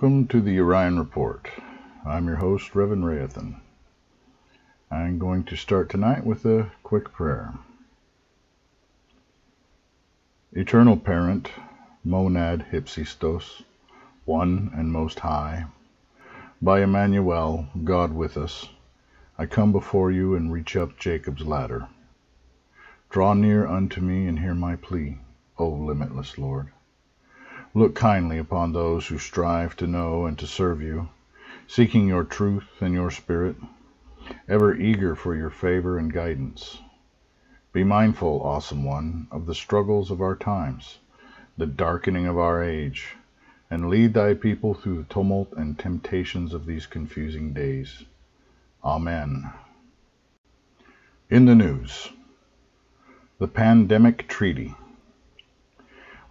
Welcome to the Orion Report. I'm your host, Reverend Rayathan. I'm going to start tonight with a quick prayer. Eternal Parent, Monad Hypsistos, One and Most High, by Emmanuel, God with us, I come before you and reach up Jacob's ladder. Draw near unto me and hear my plea, O limitless Lord. Look kindly upon those who strive to know and to serve you, seeking your truth and your spirit, ever eager for your favor and guidance. Be mindful, awesome one, of the struggles of our times, the darkening of our age, and lead thy people through the tumult and temptations of these confusing days. Amen. In the news, the Pandemic Treaty.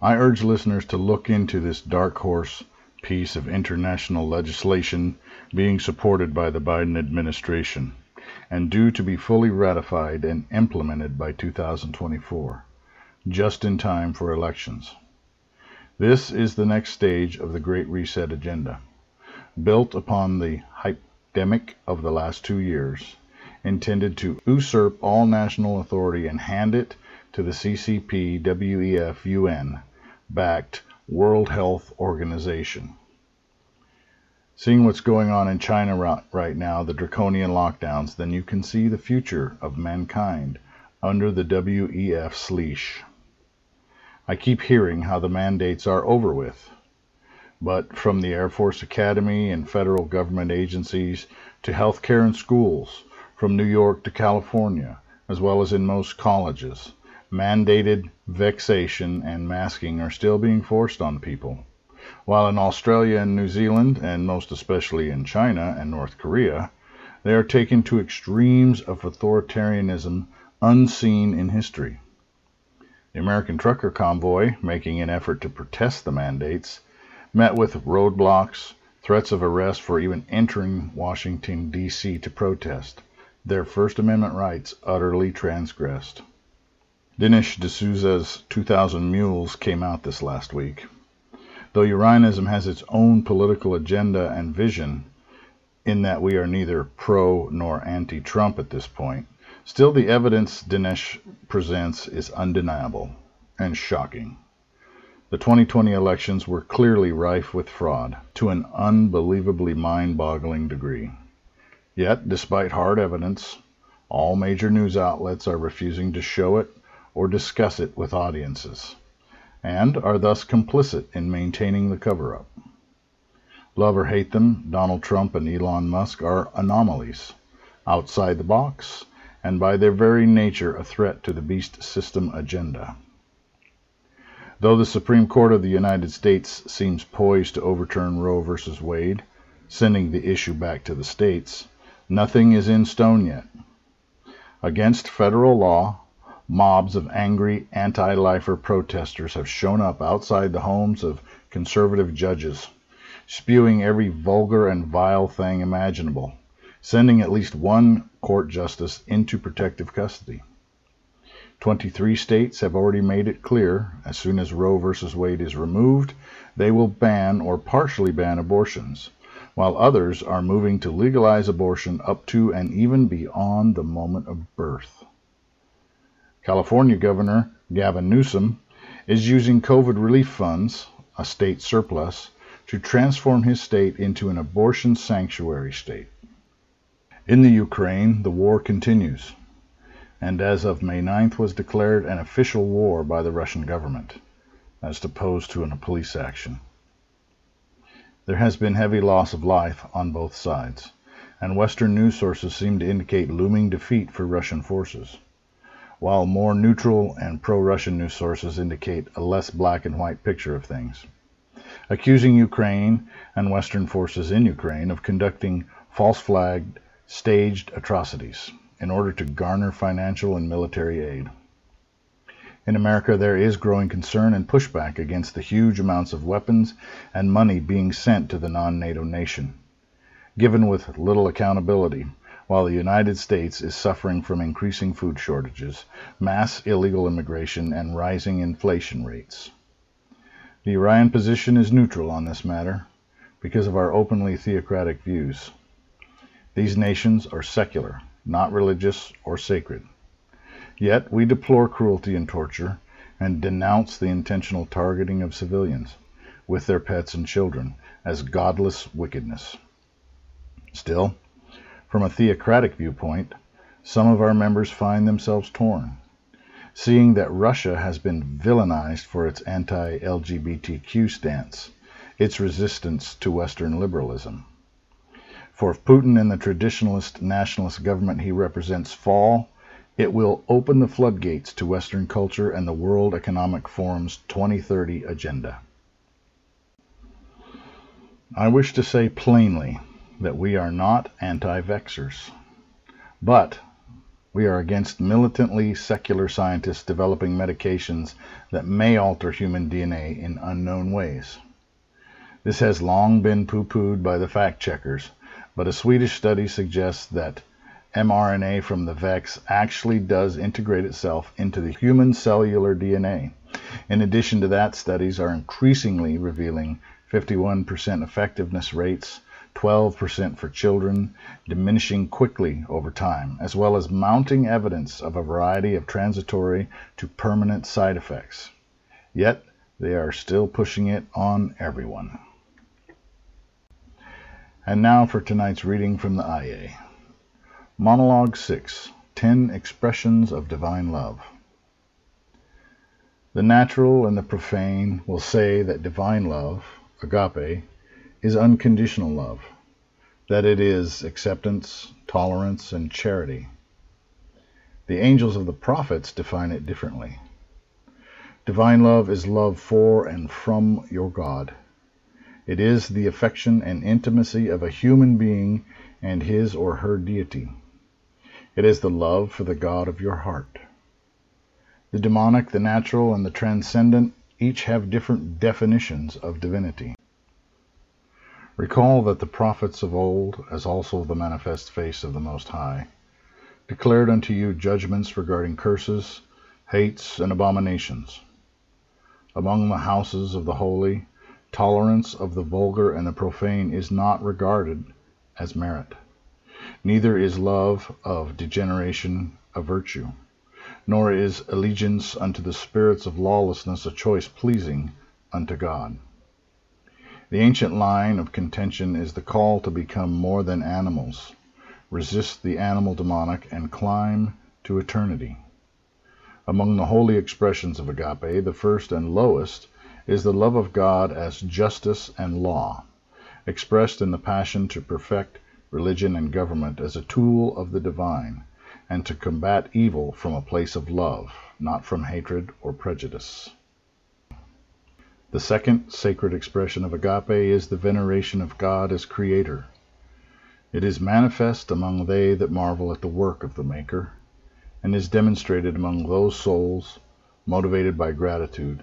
I urge listeners to look into this dark horse piece of international legislation being supported by the Biden administration and due to be fully ratified and implemented by 2024, just in time for elections. This is the next stage of the Great Reset agenda, built upon the hypedemic of the last two years, intended to usurp all national authority and hand it to the CCP WEF UN backed World Health Organization. Seeing what's going on in China right now, the draconian lockdowns, then you can see the future of mankind under the WEF's leash. I keep hearing how the mandates are over with. But from the Air Force Academy and federal government agencies to healthcare and schools, from New York to California, as well as in most colleges, mandated vexation and masking are still being forced on people. While in Australia and New Zealand, and most especially in China and North Korea, they are taken to extremes of authoritarianism unseen in history. The American trucker convoy, making an effort to protest the mandates, met with roadblocks, threats of arrest for even entering Washington, D.C. to protest, their First Amendment rights utterly transgressed. Dinesh D'Souza's 2000 Mules came out this last week. Though Urionism has its own political agenda and vision, in that we are neither pro nor anti Trump at this point, still the evidence Dinesh presents is undeniable and shocking. The 2020 elections were clearly rife with fraud to an unbelievably mind boggling degree. Yet, despite hard evidence, all major news outlets are refusing to show it or discuss it with audiences, and are thus complicit in maintaining the cover up. Love or hate them, Donald Trump and Elon Musk are anomalies, outside the box, and by their very nature a threat to the beast system agenda. Though the Supreme Court of the United States seems poised to overturn Roe v. Wade, sending the issue back to the states, nothing is in stone yet. Against federal law, Mobs of angry anti lifer protesters have shown up outside the homes of conservative judges, spewing every vulgar and vile thing imaginable, sending at least one court justice into protective custody. 23 states have already made it clear as soon as Roe v. Wade is removed, they will ban or partially ban abortions, while others are moving to legalize abortion up to and even beyond the moment of birth. California Governor Gavin Newsom is using COVID relief funds, a state surplus, to transform his state into an abortion sanctuary state. In the Ukraine, the war continues, and as of May 9th was declared an official war by the Russian government, as opposed to a police action. There has been heavy loss of life on both sides, and Western news sources seem to indicate looming defeat for Russian forces while more neutral and pro-Russian news sources indicate a less black and white picture of things, accusing Ukraine and Western forces in Ukraine of conducting false flagged, staged atrocities in order to garner financial and military aid. In America, there is growing concern and pushback against the huge amounts of weapons and money being sent to the non NATO nation, given with little accountability while the United States is suffering from increasing food shortages, mass illegal immigration, and rising inflation rates. The Orion position is neutral on this matter because of our openly theocratic views. These nations are secular, not religious or sacred. Yet we deplore cruelty and torture and denounce the intentional targeting of civilians, with their pets and children, as godless wickedness. Still, from a theocratic viewpoint, some of our members find themselves torn, seeing that Russia has been villainized for its anti LGBTQ stance, its resistance to Western liberalism. For if Putin and the traditionalist nationalist government he represents fall, it will open the floodgates to Western culture and the World Economic Forum's 2030 agenda. I wish to say plainly that we are not anti vaxxers, but we are against militantly secular scientists developing medications that may alter human DNA in unknown ways. This has long been poo pooed by the fact checkers, but a Swedish study suggests that mRNA from the VEX actually does integrate itself into the human cellular DNA. In addition to that, studies are increasingly revealing 51% effectiveness rates, 12% for children, diminishing quickly over time, as well as mounting evidence of a variety of transitory to permanent side effects. Yet, they are still pushing it on everyone. And now for tonight's reading from the Ahyeh. Monologue 6 Ten Expressions of Divine Love. The natural and the profane will say that divine love, agape, is unconditional love, that it is acceptance, tolerance, and charity. The angels of the prophets define it differently. Divine love is love for and from your God. It is the affection and intimacy of a human being and his or her deity. It is the love for the God of your heart. The demonic, the natural, and the transcendent each have different definitions of divinity. Recall that the prophets of old, as also the manifest face of the Most High, declared unto you judgments regarding curses, hates, and abominations. Among the houses of the holy, tolerance of the vulgar and the profane is not regarded as merit. Neither is love of degeneration a virtue, nor is allegiance unto the spirits of lawlessness a choice pleasing unto God. The ancient line of contention is the call to become more than animals, resist the animal demonic, and climb to eternity. Among the holy expressions of agape, the first and lowest is the love of God as justice and law, expressed in the passion to perfect religion and government as a tool of the divine, and to combat evil from a place of love, not from hatred or prejudice. The second sacred expression of agape is the veneration of God as Creator. It is manifest among they that marvel at the work of the Maker, and is demonstrated among those souls, motivated by gratitude,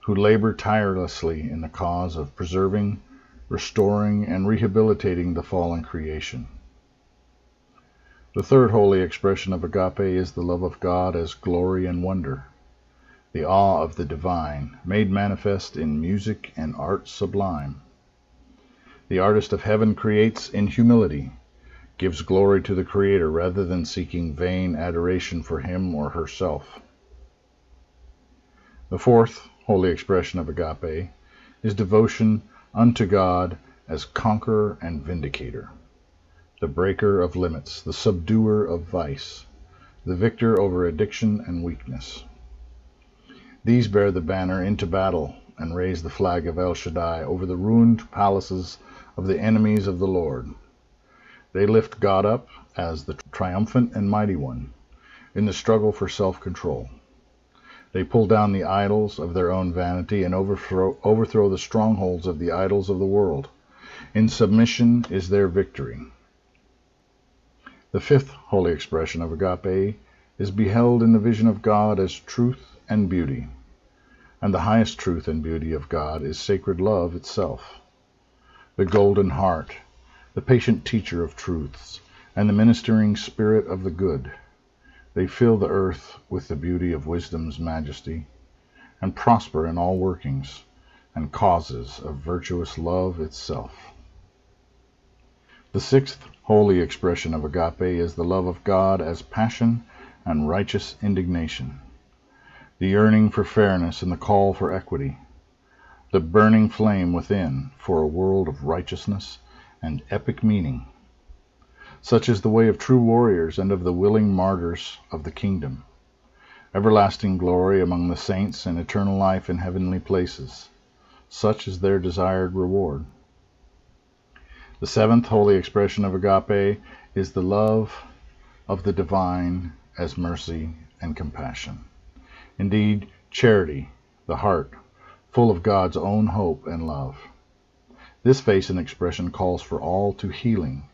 who labor tirelessly in the cause of preserving, restoring, and rehabilitating the fallen creation. The third holy expression of agape is the love of God as glory and wonder, the awe of the divine, made manifest in music and art sublime. The artist of heaven creates in humility, gives glory to the Creator rather than seeking vain adoration for him or herself. The fourth holy expression of agape is devotion unto God as conqueror and vindicator, the breaker of limits, the subduer of vice, the victor over addiction and weakness. These bear the banner into battle and raise the flag of El Shaddai over the ruined palaces of the enemies of the Lord. They lift God up as the triumphant and mighty one in the struggle for self control. They pull down the idols of their own vanity and overthrow, overthrow the strongholds of the idols of the world. In submission is their victory. The fifth holy expression of agape is beheld in the vision of God as truth and beauty. And the highest truth and beauty of God is sacred love itself. The golden heart, the patient teacher of truths, and the ministering spirit of the good they fill the earth with the beauty of wisdom's majesty, and prosper in all workings, and causes of virtuous love itself. The sixth holy expression of agape is the love of God as passion and righteous indignation, the yearning for fairness and the call for equity, the burning flame within for a world of righteousness and epic meaning. Such is the way of true warriors and of the willing martyrs of the kingdom. Everlasting glory among the saints and eternal life in heavenly places. Such is their desired reward. The seventh holy expression of agape is the love of the divine as mercy and compassion. Indeed, charity, the heart, full of God's own hope and love. This face and expression calls for all to healing,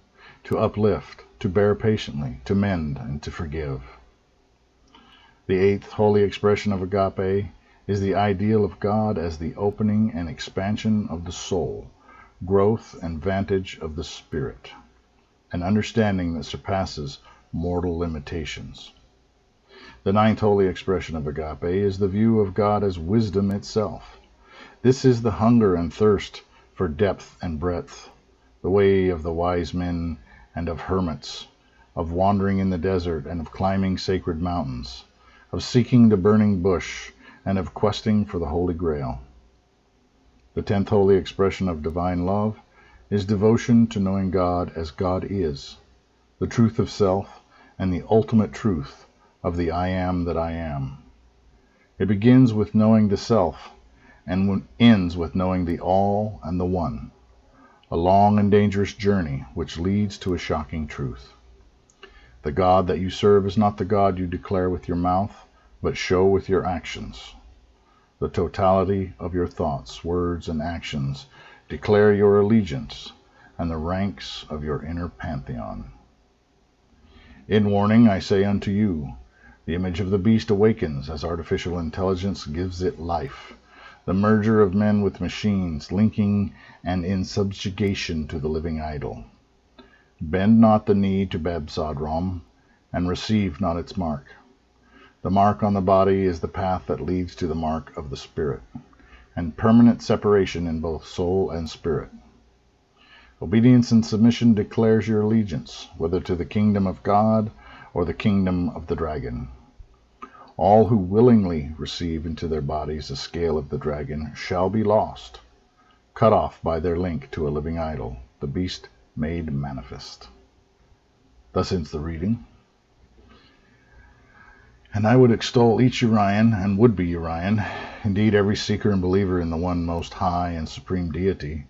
to uplift, to bear patiently, to mend, and to forgive. The eighth holy expression of agape is the ideal of God as the opening and expansion of the soul growth and vantage of the spirit, an understanding that surpasses mortal limitations. The ninth holy expression of agape is the view of God as wisdom itself. This is the hunger and thirst for depth and breadth, the way of the wise men and of hermits, of wandering in the desert and of climbing sacred mountains, of seeking the burning bush and of questing for the Holy Grail. The tenth holy expression of divine love is devotion to knowing God as God is, the truth of self, and the ultimate truth of the I am that I am. It begins with knowing the self and ends with knowing the all and the one, a long and dangerous journey which leads to a shocking truth. The God that you serve is not the God you declare with your mouth, but show with your actions the totality of your thoughts, words, and actions declare your allegiance and the ranks of your inner pantheon. In warning, I say unto you, the image of the beast awakens as artificial intelligence gives it life, the merger of men with machines, linking and in subjugation to the living idol. Bend not the knee to Bab-Sodom, and receive not its mark. The mark on the body is the path that leads to the mark of the Spirit, and permanent separation in both soul and spirit. Obedience and submission declares your allegiance, whether to the kingdom of God or the kingdom of the dragon. All who willingly receive into their bodies the scale of the dragon shall be lost, cut off by their link to a living idol, the beast made manifest. Thus ends the reading. And I would extol each Urian and would be Urian, indeed every seeker and believer in the one most high and supreme deity,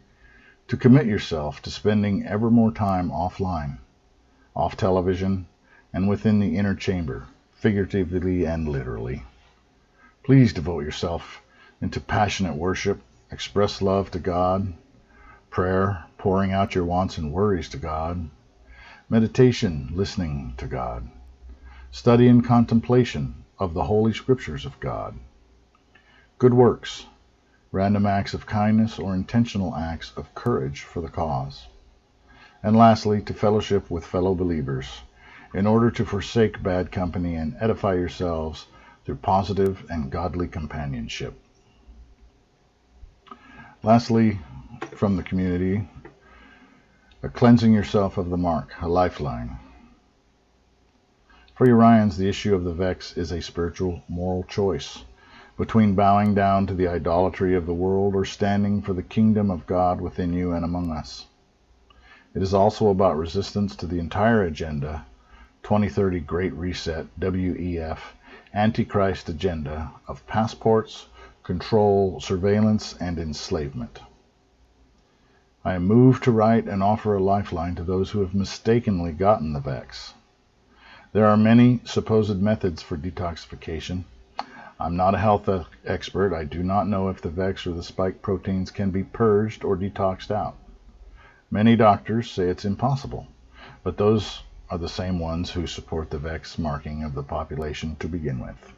to commit yourself to spending ever more time offline, off television, and within the inner chamber, figuratively and literally. Please devote yourself into passionate worship, express love to God, prayer, pouring out your wants and worries to God, meditation, listening to God. Study and contemplation of the Holy Scriptures of God, good works, random acts of kindness or intentional acts of courage for the cause, and lastly, to fellowship with fellow believers in order to forsake bad company and edify yourselves through positive and godly companionship. Lastly, from the community, a cleansing yourself of the mark, a lifeline. For Urians, the issue of the vex is a spiritual, moral choice between bowing down to the idolatry of the world or standing for the kingdom of God within you and among us. It is also about resistance to the entire agenda 2030 Great Reset, WEF, Antichrist agenda of passports, control, surveillance, and enslavement. I am moved to write and offer a lifeline to those who have mistakenly gotten the vex. There are many supposed methods for detoxification. I'm not a health expert. I do not know if the VEX or the spike proteins can be purged or detoxed out. Many doctors say it's impossible, but those are the same ones who support the VEX marking of the population to begin with.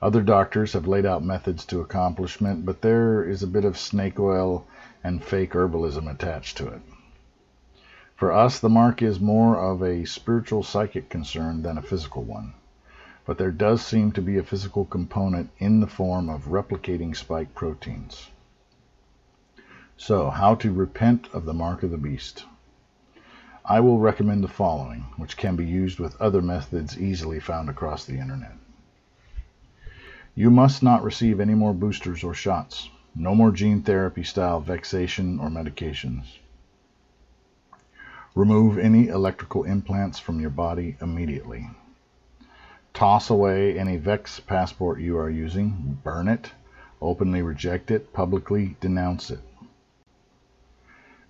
Other doctors have laid out methods to accomplishment, but there is a bit of snake oil and fake herbalism attached to it. For us, the mark is more of a spiritual psychic concern than a physical one. But there does seem to be a physical component in the form of replicating spike proteins. So, how to repent of the mark of the beast. I will recommend the following, which can be used with other methods easily found across the internet. You must not receive any more boosters or shots. No more gene therapy style vexation or medications. Remove any electrical implants from your body immediately. Toss away any VEX passport you are using, burn it, openly reject it, publicly denounce it.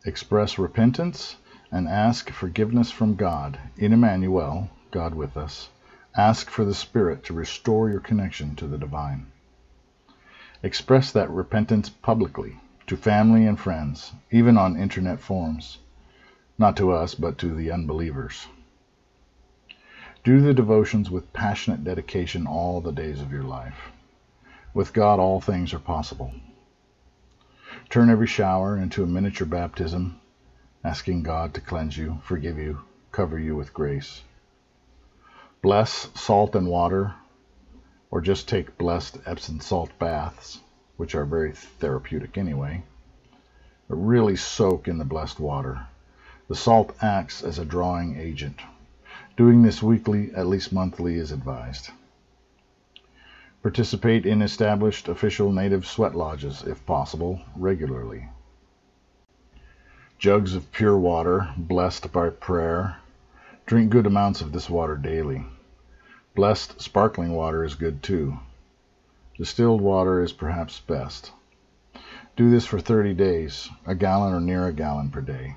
Express repentance and ask forgiveness from God. In Emmanuel, God with us, ask for the Spirit to restore your connection to the divine. Express that repentance publicly to family and friends, even on internet forums. Not to us, but to the unbelievers. Do the devotions with passionate dedication all the days of your life. With God, all things are possible. Turn every shower into a miniature baptism asking God to cleanse you, forgive you, cover you with grace. Bless salt and water, or just take blessed Epsom salt baths, which are very therapeutic anyway. But really soak in the blessed water. The salt acts as a drawing agent. Doing this weekly, at least monthly, is advised. Participate in established official native sweat lodges, if possible, regularly jugs of pure water, blessed by prayer. Drink good amounts of this water daily. Blessed sparkling water is good too. Distilled water is perhaps best. Do this for 30 days, a gallon or near a gallon per day.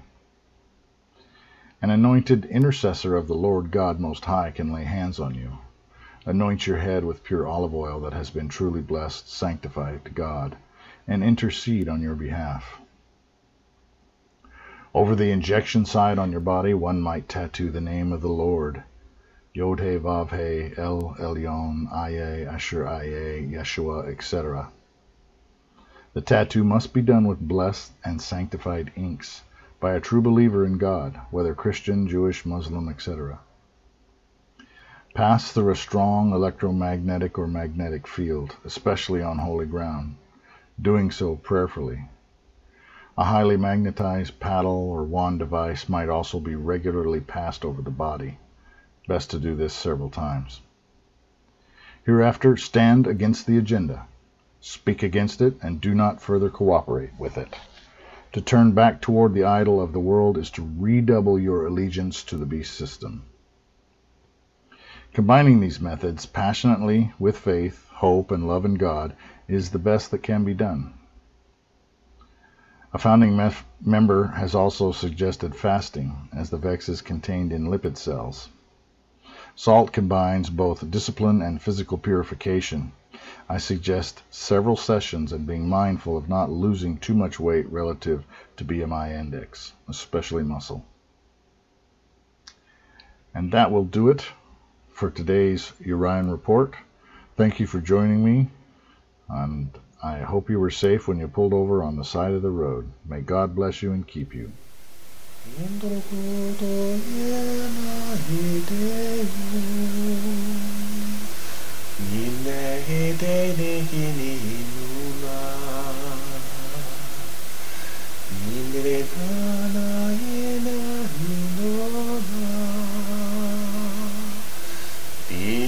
An anointed intercessor of the Lord God Most High can lay hands on you. Anoint your head with pure olive oil that has been truly blessed, sanctified to God, and intercede on your behalf. Over the injection side on your body, one might tattoo the name of the Lord. Yod He Vav He El Elyon Ehyeh Asher Ehyeh Yeshua, etc. The tattoo must be done with blessed and sanctified inks by a true believer in God, whether Christian, Jewish, Muslim, etc. Pass through a strong electromagnetic or magnetic field, especially on holy ground, doing so prayerfully. A highly magnetized paddle or wand device might also be regularly passed over the body. Best to do this several times. Hereafter, stand against the agenda. Speak against it and do not further cooperate with it. To turn back toward the idol of the world is to redouble your allegiance to the beast system. Combining these methods passionately with faith, hope, and love in God is the best that can be done. A founding member has also suggested fasting, as the VEX is contained in lipid cells. Salt combines both discipline and physical purification. I suggest several sessions and being mindful of not losing too much weight relative to BMI index, especially muscle. And that will do it for today's Urian Report. Thank you for joining me, and I hope you were safe when you pulled over on the side of the road. May God bless you and keep you.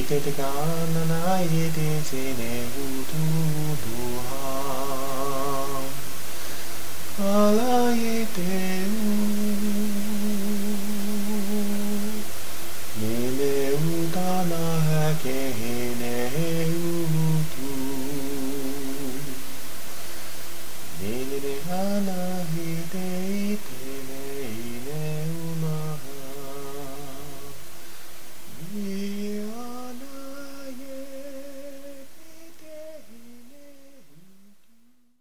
te te ka na na ye te se ne u tu du ha ala ye te u ne ne u ta na ha ke he ne he u tu ne ne ne ha na he te i